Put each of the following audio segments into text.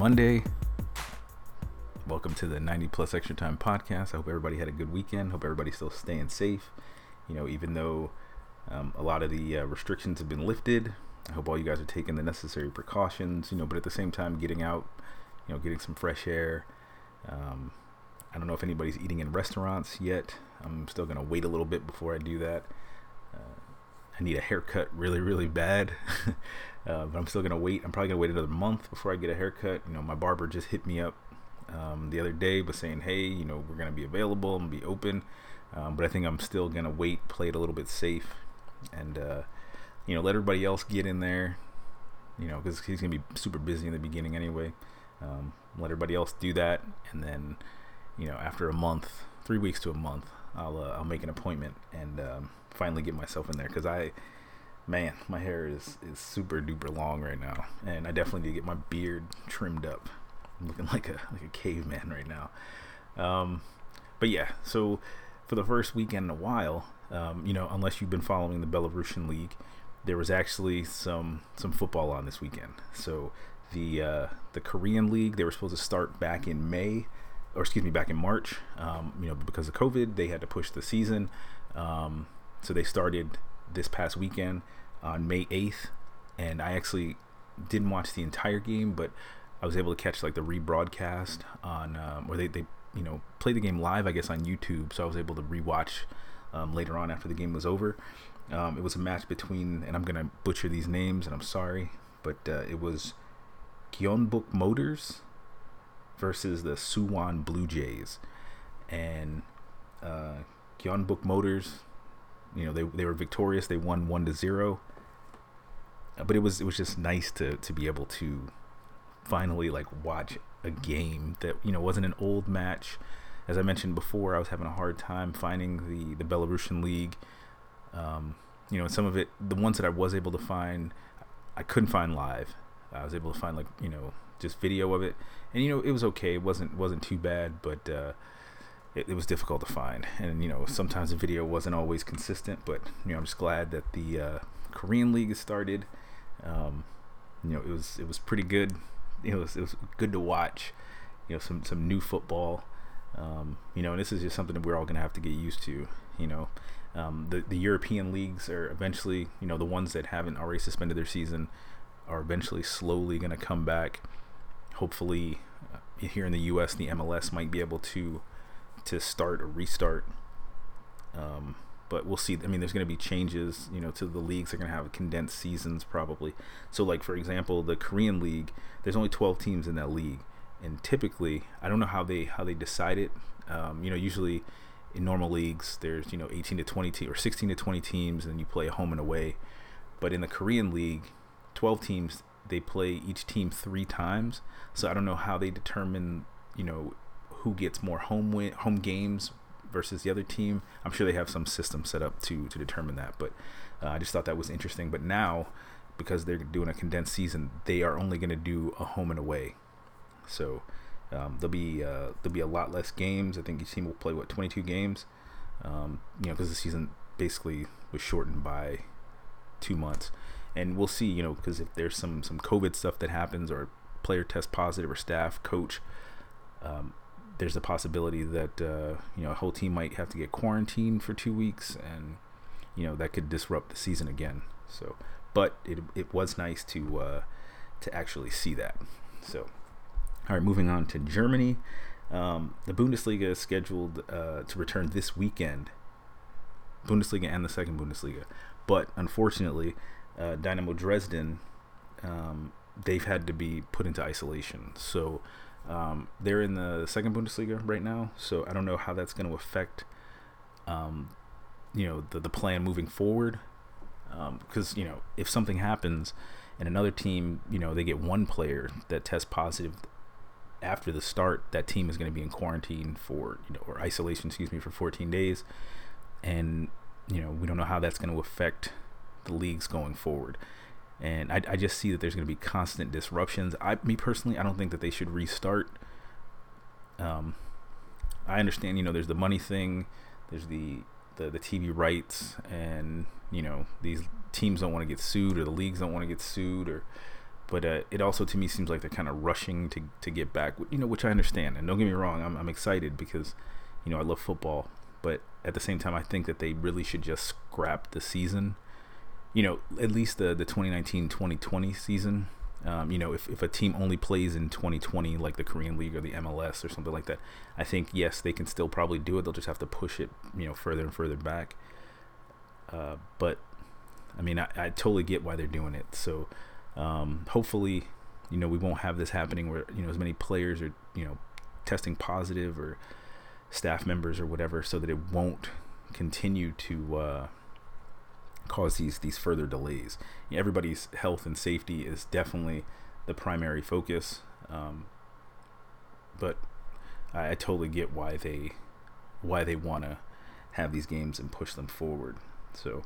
Monday. Welcome to the 90 plus extra time podcast. I hope everybody had a good weekend. Hope everybody's still staying safe. You know, even though um, a lot of the uh, restrictions have been lifted, I hope all you guys are taking the necessary precautions. You know, but at the same time, getting out, you know, getting some fresh air. Um, I don't know if anybody's eating in restaurants yet. I'm still gonna wait a little bit before I do that. Uh, I need a haircut really, really bad. uh, but I'm still gonna wait. I'm probably gonna wait another month before I get a haircut. You know, my barber just hit me up um, the other day, was saying, "Hey, you know, we're gonna be available and be open." Um, but I think I'm still gonna wait, play it a little bit safe, and uh, you know, let everybody else get in there. You know, because he's gonna be super busy in the beginning anyway. Um, let everybody else do that, and then, you know, after a month, three weeks to a month, I'll uh, I'll make an appointment and um, finally get myself in there because I man, my hair is, is super duper long right now, and I definitely need to get my beard trimmed up. I'm looking like a like a caveman right now. Um, but yeah, so for the first weekend in a while, um, you know, unless you've been following the Belarusian league, there was actually some some football on this weekend. So the uh, the Korean league they were supposed to start back in May, or excuse me, back in March. Um, you know, because of COVID, they had to push the season. Um, so they started this past weekend on May 8th, and I actually didn't watch the entire game, but I was able to catch like the rebroadcast on, um, or they, they you know play the game live, I guess, on YouTube. So I was able to rewatch um, later on after the game was over. Um, it was a match between, and I'm gonna butcher these names, and I'm sorry, but uh, it was Gyeongbuk Motors versus the Suwon Blue Jays, and uh, Gyeongbuk Motors, you know, they they were victorious. They won one to zero but it was it was just nice to to be able to finally like watch a game that you know wasn't an old match. As I mentioned before, I was having a hard time finding the the Belarusian league. Um, you know, some of it, the ones that I was able to find, I couldn't find live. I was able to find like you know just video of it, and you know it was okay. It wasn't wasn't too bad, but uh, it, it was difficult to find. And you know sometimes the video wasn't always consistent, but you know I'm just glad that the uh, Korean league has started. Um, you know, it was it was pretty good. It was, it was good to watch. You know, some some new football. Um, you know, and this is just something that we're all gonna have to get used to. You know, um, the the European leagues are eventually, you know, the ones that haven't already suspended their season are eventually slowly gonna come back. Hopefully, uh, here in the U.S., the MLS might be able to to start or restart. Um, but we'll see. I mean, there's going to be changes, you know, to the leagues. They're going to have condensed seasons probably. So, like for example, the Korean league, there's only 12 teams in that league, and typically, I don't know how they how they decide it. Um, you know, usually in normal leagues, there's you know 18 to 20 te- or 16 to 20 teams, and you play home and away. But in the Korean league, 12 teams, they play each team three times. So I don't know how they determine, you know, who gets more home win home games versus the other team. I'm sure they have some system set up to to determine that, but uh, I just thought that was interesting. But now, because they're doing a condensed season, they are only going to do a home and away. So um, there'll be uh, there'll be a lot less games. I think each team will play what 22 games. Um, you know, because the season basically was shortened by two months, and we'll see. You know, because if there's some some COVID stuff that happens or player test positive or staff coach um, there's a possibility that uh, you know a whole team might have to get quarantined for two weeks, and you know that could disrupt the season again. So, but it it was nice to uh, to actually see that. So, all right, moving on to Germany. Um, the Bundesliga is scheduled uh, to return this weekend. Bundesliga and the second Bundesliga, but unfortunately, uh, Dynamo Dresden um, they've had to be put into isolation. So um, they're in the second Bundesliga right now, so I don't know how that's going to affect, um, you know, the the plan moving forward. Because um, you know, if something happens and another team, you know, they get one player that tests positive after the start, that team is going to be in quarantine for you know or isolation, excuse me, for 14 days, and you know we don't know how that's going to affect the leagues going forward and I, I just see that there's going to be constant disruptions. I, me personally, I don't think that they should restart. Um, I understand, you know, there's the money thing, there's the the, the TV rights, and you know these teams don't want to get sued or the leagues don't want to get sued, or but uh, it also to me seems like they're kind of rushing to to get back. You know, which I understand, and don't get me wrong, I'm I'm excited because you know I love football, but at the same time, I think that they really should just scrap the season. You know, at least the the 2019-2020 season. Um, you know, if, if a team only plays in 2020, like the Korean League or the MLS or something like that, I think yes, they can still probably do it. They'll just have to push it, you know, further and further back. Uh, but I mean, I, I totally get why they're doing it. So um, hopefully, you know, we won't have this happening where you know as many players are you know testing positive or staff members or whatever, so that it won't continue to uh, cause these these further delays. You know, everybody's health and safety is definitely the primary focus, um, but I, I totally get why they why they want to have these games and push them forward. So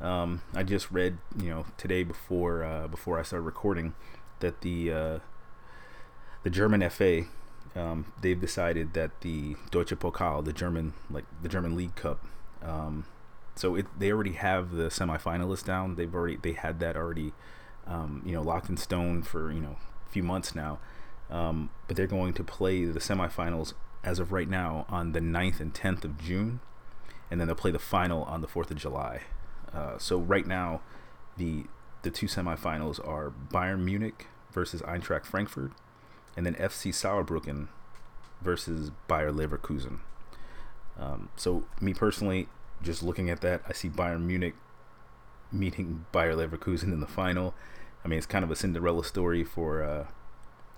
um, I just read, you know, today before uh, before I started recording that the uh, the German FA um, they've decided that the Deutsche Pokal, the German like the German League Cup, um, so it they already have the semifinalists down. They've already they had that already, um, you know, locked in stone for you know a few months now. Um, but they're going to play the semifinals as of right now on the 9th and 10th of June, and then they'll play the final on the 4th of July. Uh, so right now, the the two semifinals are Bayern Munich versus Eintracht Frankfurt, and then FC Saarbrücken versus Bayer Leverkusen. Um, so me personally, just looking at that, I see Bayern Munich meeting Bayer Leverkusen in the final. I mean, it's kind of a Cinderella story for uh,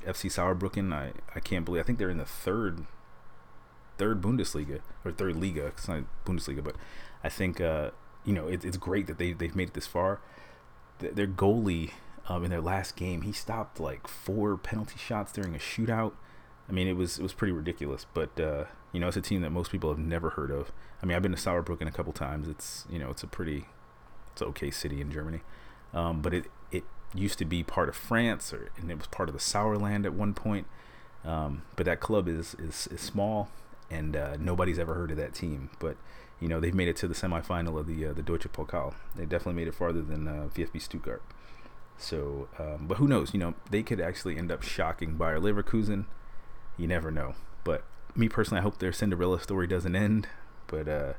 FC Saarbrücken. I, I can't believe I think they're in the third third Bundesliga or third Liga. It's not Bundesliga, but I think uh, you know, it, it's great that they they've made it this far. Their goalie um, in their last game, he stopped like four penalty shots during a shootout. I mean, it was it was pretty ridiculous. But uh, you know, it's a team that most people have never heard of. I mean, I've been to Saarbrücken a couple times. It's you know, it's a pretty, it's okay city in Germany. Um, but it it used to be part of France, or and it was part of the Saarland at one point. Um, but that club is is, is small, and uh, nobody's ever heard of that team. But you know they've made it to the semifinal of the uh, the Deutsche Pokal. They definitely made it farther than uh, VfB Stuttgart. So, um, but who knows? You know, they could actually end up shocking Bayer Leverkusen. You never know. But me personally, I hope their Cinderella story doesn't end. But uh,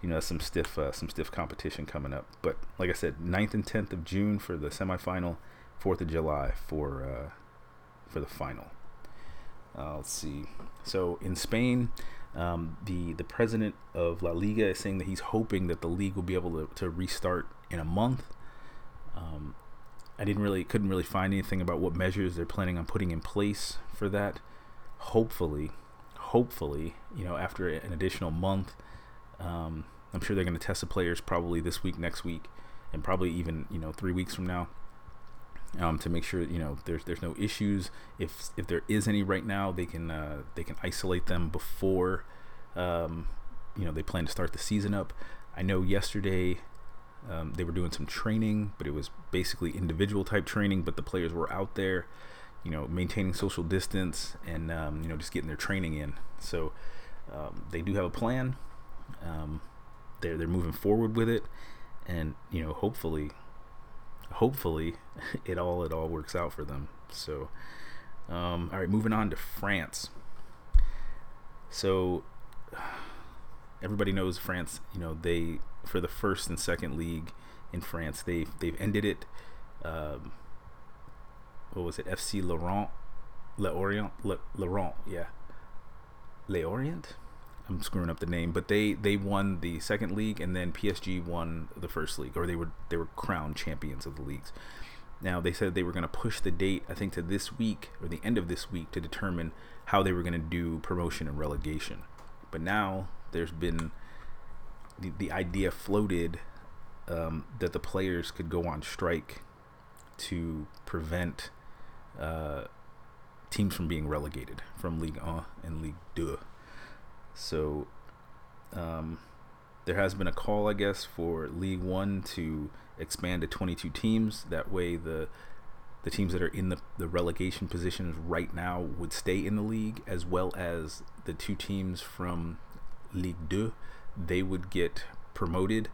you know, some stiff uh, some stiff competition coming up. But like I said, 9th and tenth of June for the semifinal, fourth of July for uh, for the final. Uh, let's see. So in Spain, um, the the president of La Liga is saying that he's hoping that the league will be able to, to restart in a month. Um, I didn't really couldn't really find anything about what measures they're planning on putting in place for that. Hopefully, hopefully, you know, after an additional month, um, I'm sure they're going to test the players probably this week, next week, and probably even you know three weeks from now. Um, to make sure you know there's there's no issues. If if there is any right now, they can uh, they can isolate them before um, you know they plan to start the season up. I know yesterday um, they were doing some training, but it was basically individual type training. But the players were out there, you know, maintaining social distance and um, you know just getting their training in. So um, they do have a plan. Um, they're they're moving forward with it, and you know hopefully, hopefully, it all it all works out for them. So, um, all right, moving on to France. So everybody knows France. You know they for the first and second league in France. They've they've ended it. Um, what was it? FC Laurent, Lorient, Le, Laurent, yeah, Lorient. I'm screwing up the name, but they they won the second league, and then PSG won the first league, or they were they were crowned champions of the leagues. Now they said they were going to push the date, I think, to this week or the end of this week to determine how they were going to do promotion and relegation. But now there's been the, the idea floated um, that the players could go on strike to prevent uh, teams from being relegated from League 1 and League 2. So um, there has been a call, I guess, for League 1 to expand to 22 teams. That way, the the teams that are in the, the relegation positions right now would stay in the league, as well as the two teams from League 2 they would get promoted.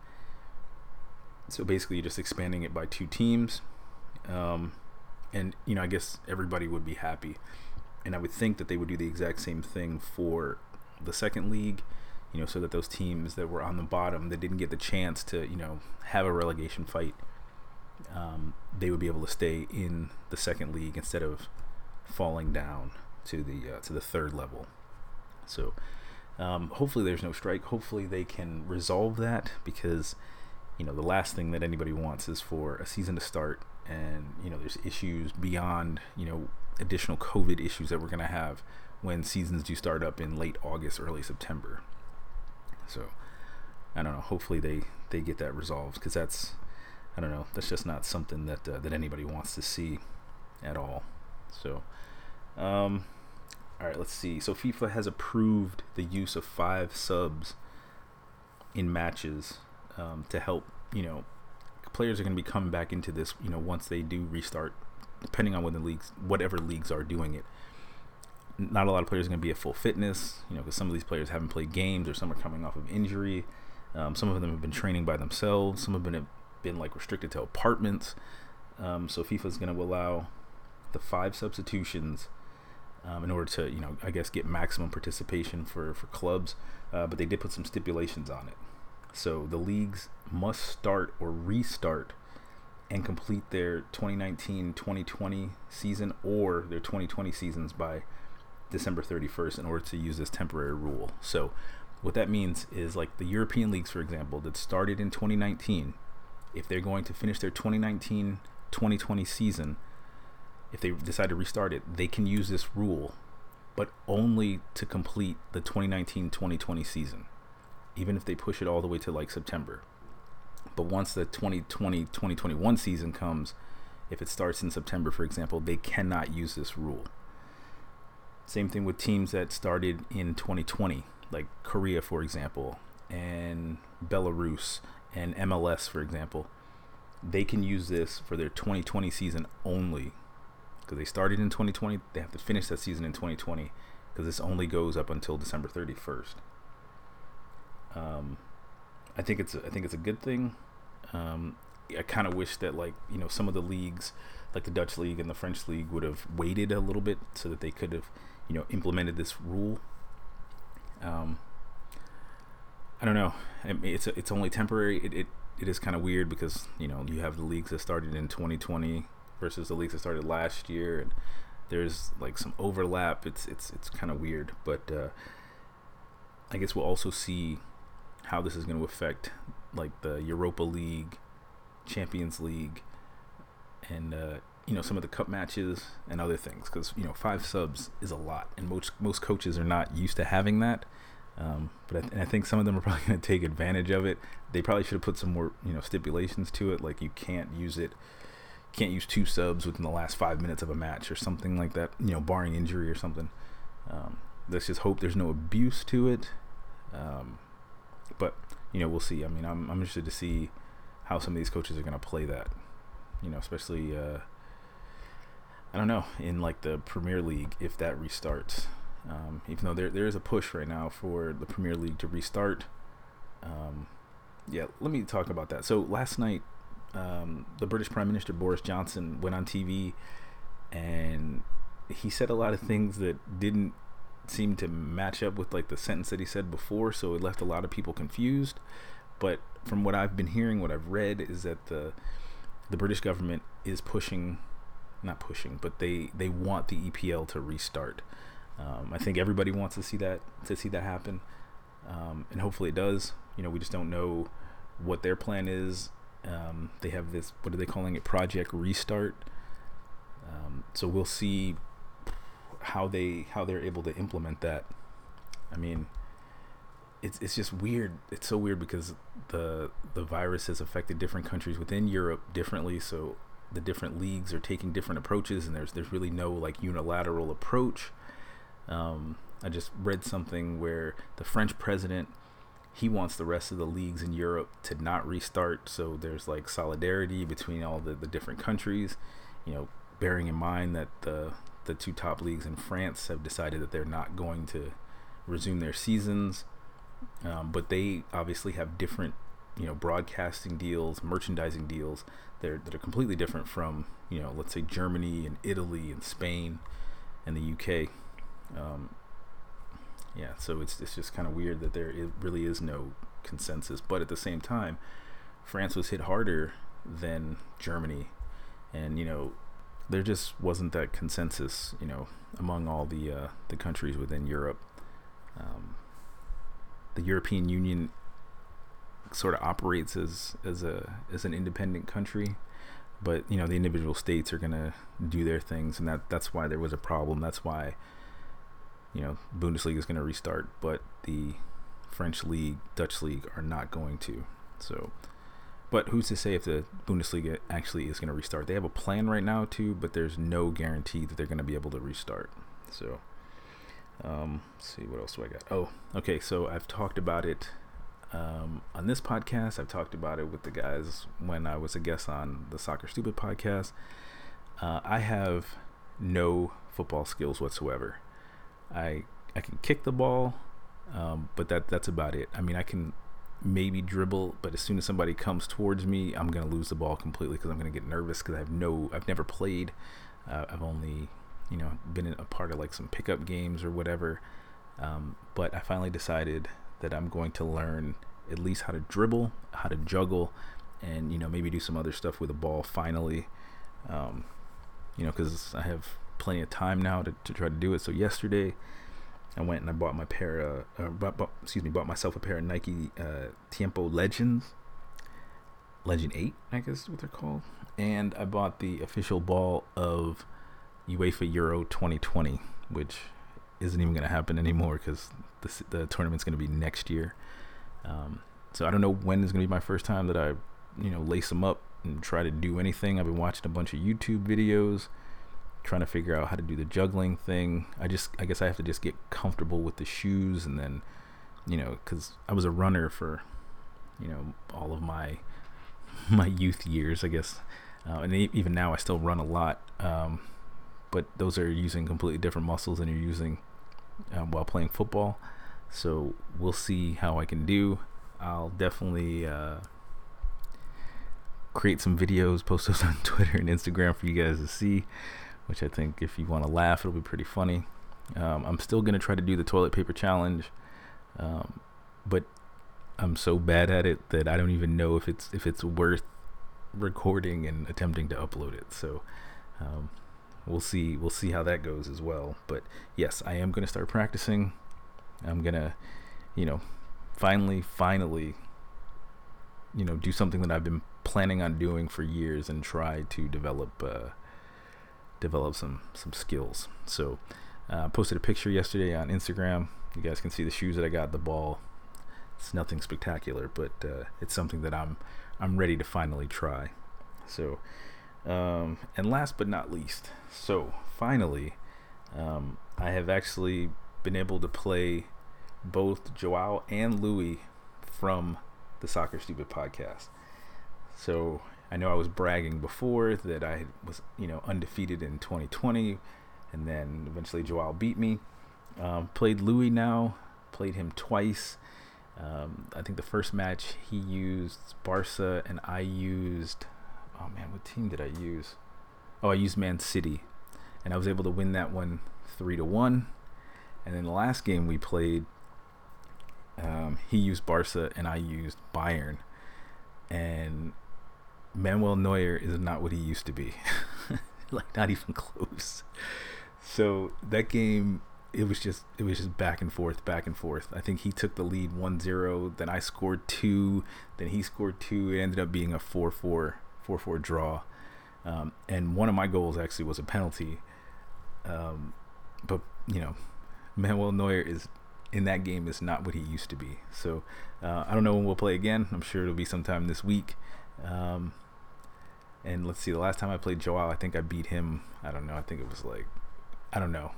So basically, just expanding it by two teams. Um, and you know, I guess everybody would be happy, and I would think that they would do the exact same thing for the second league, you know, so that those teams that were on the bottom that didn't get the chance to, you know, have a relegation fight, um, they would be able to stay in the second league instead of falling down to the uh, to the third level. So um, hopefully there's no strike. Hopefully they can resolve that because you know the last thing that anybody wants is for a season to start and you know there's issues beyond you know additional COVID issues that we're gonna have when seasons do start up in late August, early September. So I don't know. Hopefully they they get that resolved because that's I don't know. That's just not something that uh, that anybody wants to see at all. So um, all right, let's see. So FIFA has approved the use of five subs in matches um, to help. You know, players are going to be coming back into this. You know, once they do restart, depending on when the leagues, whatever leagues are doing it. Not a lot of players are going to be at full fitness. You know, because some of these players haven't played games, or some are coming off of injury. Um, some of them have been training by themselves. Some have been been like restricted to apartments. Um, so FIFA is going to allow the five substitutions um, in order to, you know, I guess get maximum participation for, for clubs. Uh, but they did put some stipulations on it. So the leagues must start or restart and complete their 2019 2020 season or their 2020 seasons by December 31st in order to use this temporary rule. So, what that means is like the European leagues, for example, that started in 2019, if they're going to finish their 2019 2020 season, if they decide to restart it, they can use this rule, but only to complete the 2019 2020 season, even if they push it all the way to like September. But once the 2020 2021 season comes, if it starts in September, for example, they cannot use this rule. Same thing with teams that started in 2020, like Korea, for example, and Belarus and MLS, for example. They can use this for their 2020 season only because they started in 2020. They have to finish that season in 2020 because this only goes up until December 31st. Um, I think it's I think it's a good thing. Um, I kind of wish that like you know some of the leagues, like the Dutch league and the French league, would have waited a little bit so that they could have you know implemented this rule. Um, I don't know. It's it's only temporary. It it, it is kind of weird because you know you have the leagues that started in 2020 versus the leagues that started last year, and there's like some overlap. It's it's it's kind of weird, but uh, I guess we'll also see how this is going to affect like the Europa League, Champions League, and uh, you know some of the cup matches and other things because you know five subs is a lot, and most most coaches are not used to having that. Um, but I, th- I, think some of them are probably going to take advantage of it. They probably should have put some more, you know, stipulations to it, like you can't use it can't use two subs within the last five minutes of a match or something like that, you know, barring injury or something. Um, let's just hope there's no abuse to it. Um, but, you know, we'll see. I mean, I'm, I'm interested to see how some of these coaches are going to play that, you know, especially, uh, I don't know, in like the Premier League, if that restarts. Um, even though there, there is a push right now for the Premier League to restart. Um, yeah, let me talk about that. So last night, um, the British Prime Minister Boris Johnson went on TV and he said a lot of things that didn't seem to match up with like the sentence that he said before, so it left a lot of people confused. But from what I've been hearing, what I've read is that the the British government is pushing, not pushing, but they they want the EPL to restart. Um, I think everybody wants to see that to see that happen, um, and hopefully it does. You know, we just don't know what their plan is um, they have this, what are they calling it? Project Restart. Um, so we'll see how they how they're able to implement that. I mean, it's it's just weird. It's so weird because the the virus has affected different countries within Europe differently. So the different leagues are taking different approaches, and there's there's really no like unilateral approach. Um, I just read something where the French president he wants the rest of the leagues in Europe to not restart. So there's like solidarity between all the, the different countries, you know, bearing in mind that the the two top leagues in France have decided that they're not going to resume their seasons. Um, but they obviously have different you know broadcasting deals, merchandising deals. They're that are completely different from you know let's say Germany and Italy and Spain and the UK. Um, yeah, so it's it's just kind of weird that there it really is no consensus. But at the same time, France was hit harder than Germany, and you know there just wasn't that consensus, you know, among all the uh, the countries within Europe. Um, the European Union sort of operates as as a as an independent country, but you know the individual states are gonna do their things, and that that's why there was a problem. That's why you know Bundesliga is gonna restart, but the French league, Dutch league are not going to. So, but who's to say if the Bundesliga actually is going to restart? They have a plan right now too, but there's no guarantee that they're going to be able to restart. So, um, see what else do I got? Oh, okay. So I've talked about it um, on this podcast. I've talked about it with the guys when I was a guest on the Soccer Stupid podcast. Uh, I have no football skills whatsoever. I I can kick the ball, um, but that that's about it. I mean, I can maybe dribble, but as soon as somebody comes towards me, I'm gonna lose the ball completely because I'm gonna get nervous because I have no, I've never played. Uh, I've only, you know, been a part of like some pickup games or whatever. Um, but I finally decided that I'm going to learn at least how to dribble, how to juggle, and you know maybe do some other stuff with the ball. Finally, um, you know, because I have plenty of time now to, to try to do it. So yesterday, I went and I bought my pair of, uh, bought, bought, excuse me, bought myself a pair of Nike uh, Tiempo Legends, Legend 8, I guess is what they're called. And I bought the official ball of UEFA Euro 2020, which isn't even going to happen anymore because the, the tournament's going to be next year. Um, so I don't know when is going to be my first time that I, you know, lace them up and try to do anything. I've been watching a bunch of YouTube videos trying to figure out how to do the juggling thing. I just, I guess I have to just get comfortable with the shoes and then, you know, because I was a runner for, you know, all of my my youth years, I guess, uh, and even now I still run a lot. Um, but those are using completely different muscles than you're using um, while playing football. So we'll see how I can do. I'll definitely uh, create some videos, post those on Twitter and Instagram for you guys to see which I think if you want to laugh, it'll be pretty funny. Um, I'm still gonna try to do the toilet paper challenge, um, but I'm so bad at it that I don't even know if it's if it's worth recording and attempting to upload it. So um, we'll see we'll see how that goes as well. But yes, I am gonna start practicing. I'm gonna, you know, finally finally, you know, do something that I've been planning on doing for years and try to develop. Uh, develop some some skills. So uh, I posted a picture yesterday on Instagram. You guys can see the shoes that I got, the ball. It's nothing spectacular, but uh, it's something that I'm I'm ready to finally try. So, um, and last but not least, so finally, um, I have actually been able to play both Joao and Louis from the Soccer Stupid podcast. So I know I was bragging before that I was, you know, undefeated in 2020, and then eventually Joao beat me. Um, played Louis now, played him twice. Um, I think the first match he used Barca, and I used, oh man, what team did I use? Oh, I used Man City, and I was able to win that one three to one. And then the last game we played, um, he used Barca and I used Bayern, and Manuel Neuer is not what he used to be. like not even close. So that game it was just it was just back and forth, back and forth. I think he took the lead 1-0, then I scored 2, then he scored 2. It ended up being a 4-4 4-4 draw. Um, and one of my goals actually was a penalty. Um, but you know, Manuel Neuer is in that game is not what he used to be. So uh, I don't know when we'll play again. I'm sure it'll be sometime this week. Um, and let's see, the last time I played Joao, I think I beat him. I don't know. I think it was like, I don't know.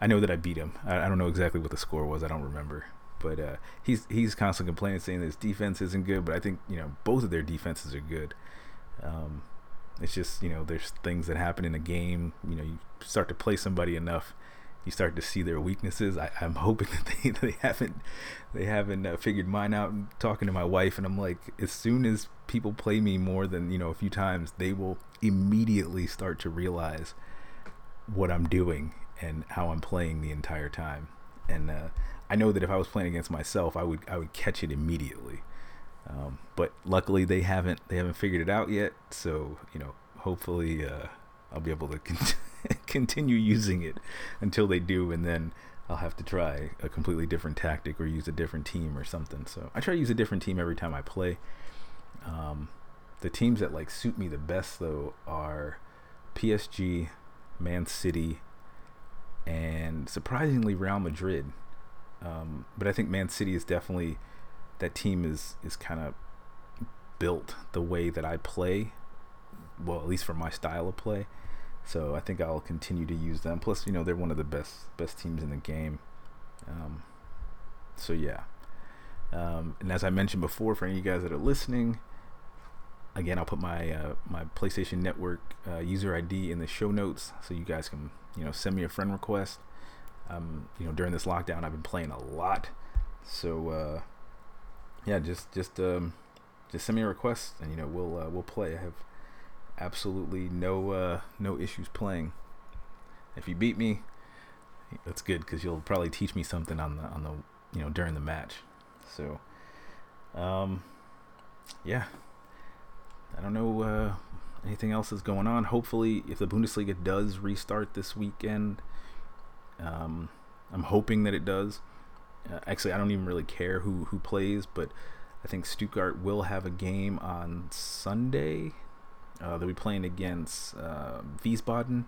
I know that I beat him. I, I don't know exactly what the score was. I don't remember. But uh, he's he's constantly complaining, saying his defense isn't good. But I think you know both of their defenses are good. Um, it's just you know there's things that happen in a game. You know you start to play somebody enough, you start to see their weaknesses. I, am hoping that they, they haven't they haven't uh, figured mine out. And talking to my wife, and I'm like, as soon as people play me more than you know a few times, they will immediately start to realize what I'm doing and how I'm playing the entire time. And uh, I know that if I was playing against myself, I would I would catch it immediately. Um, but luckily, they haven't they haven't figured it out yet. So you know, hopefully, uh, I'll be able to. Continue continue using it until they do, and then I'll have to try a completely different tactic or use a different team or something. So I try to use a different team every time I play. Um, the teams that like suit me the best though are PSG, Man City, and surprisingly Real Madrid. Um, but I think Man City is definitely that team is is kind of built the way that I play. Well, at least for my style of play. So I think I'll continue to use them. Plus, you know, they're one of the best best teams in the game. Um, so yeah. Um, and as I mentioned before, for any of you guys that are listening, again, I'll put my uh, my PlayStation Network uh, user ID in the show notes, so you guys can you know send me a friend request. Um, you know, during this lockdown, I've been playing a lot, so uh, yeah, just just um, just send me a request, and you know we'll uh, we'll play. I have absolutely no uh, no issues playing. If you beat me, that's good because you'll probably teach me something on the on the you know during the match. So, um, yeah, I don't know uh, anything else is going on. Hopefully, if the Bundesliga does restart this weekend, um, I'm hoping that it does. Uh, actually, I don't even really care who who plays, but I think Stuttgart will have a game on Sunday uh, they'll be playing against uh, Wiesbaden,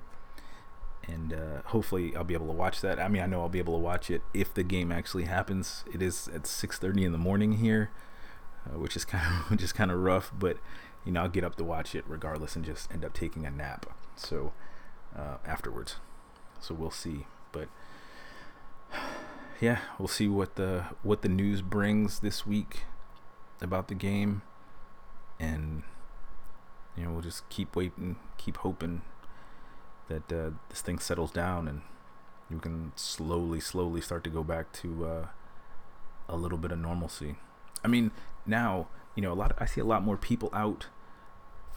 and uh, hopefully I'll be able to watch that. I mean, I know I'll be able to watch it if the game actually happens. It is at 6:30 in the morning here, uh, which is kind of which is kind of rough, but you know I'll get up to watch it regardless and just end up taking a nap. So uh, afterwards, so we'll see. But yeah, we'll see what the what the news brings this week about the game, and you know, we'll just keep waiting, keep hoping that uh, this thing settles down and you can slowly, slowly start to go back to uh, a little bit of normalcy. I mean, now you know a lot. Of, I see a lot more people out.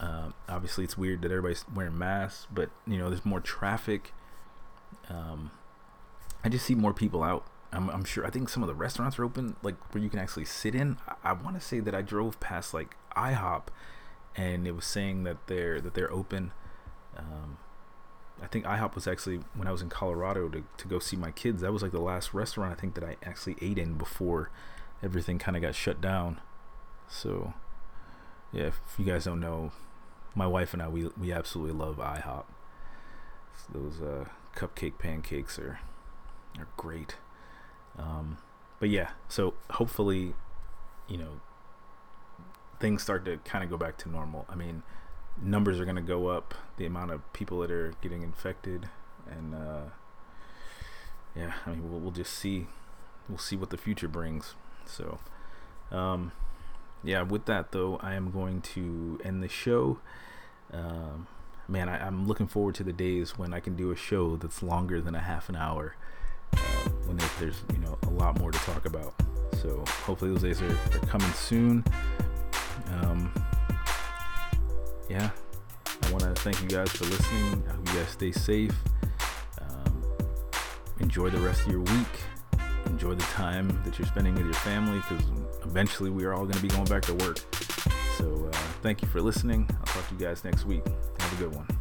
Uh, obviously, it's weird that everybody's wearing masks, but you know, there's more traffic. Um, I just see more people out. I'm, I'm, sure. I think some of the restaurants are open, like where you can actually sit in. I, I want to say that I drove past like IHOP and it was saying that they're that they're open. Um, I think IHOP was actually when I was in Colorado to, to go see my kids. That was like the last restaurant I think that I actually ate in before everything kind of got shut down. So, yeah, if you guys don't know, my wife and I we we absolutely love IHOP. Those uh, cupcake pancakes are are great. Um, but yeah, so hopefully, you know, things start to kind of go back to normal. I mean, numbers are going to go up, the amount of people that are getting infected, and uh, yeah, I mean, we'll, we'll just see. We'll see what the future brings. So, um, yeah, with that though, I am going to end the show. Um, man, I, am looking forward to the days when I can do a show that's longer than a half an hour. Uh, when there's, there's, you know a lot more to talk about. So hopefully those days are, are coming soon. Um, yeah, I want to thank you guys for listening. I hope you guys stay safe. Um, enjoy the rest of your week. Enjoy the time that you're spending with your family because eventually we are all going to be going back to work. So uh, thank you for listening. I'll talk to you guys next week. Have a good one.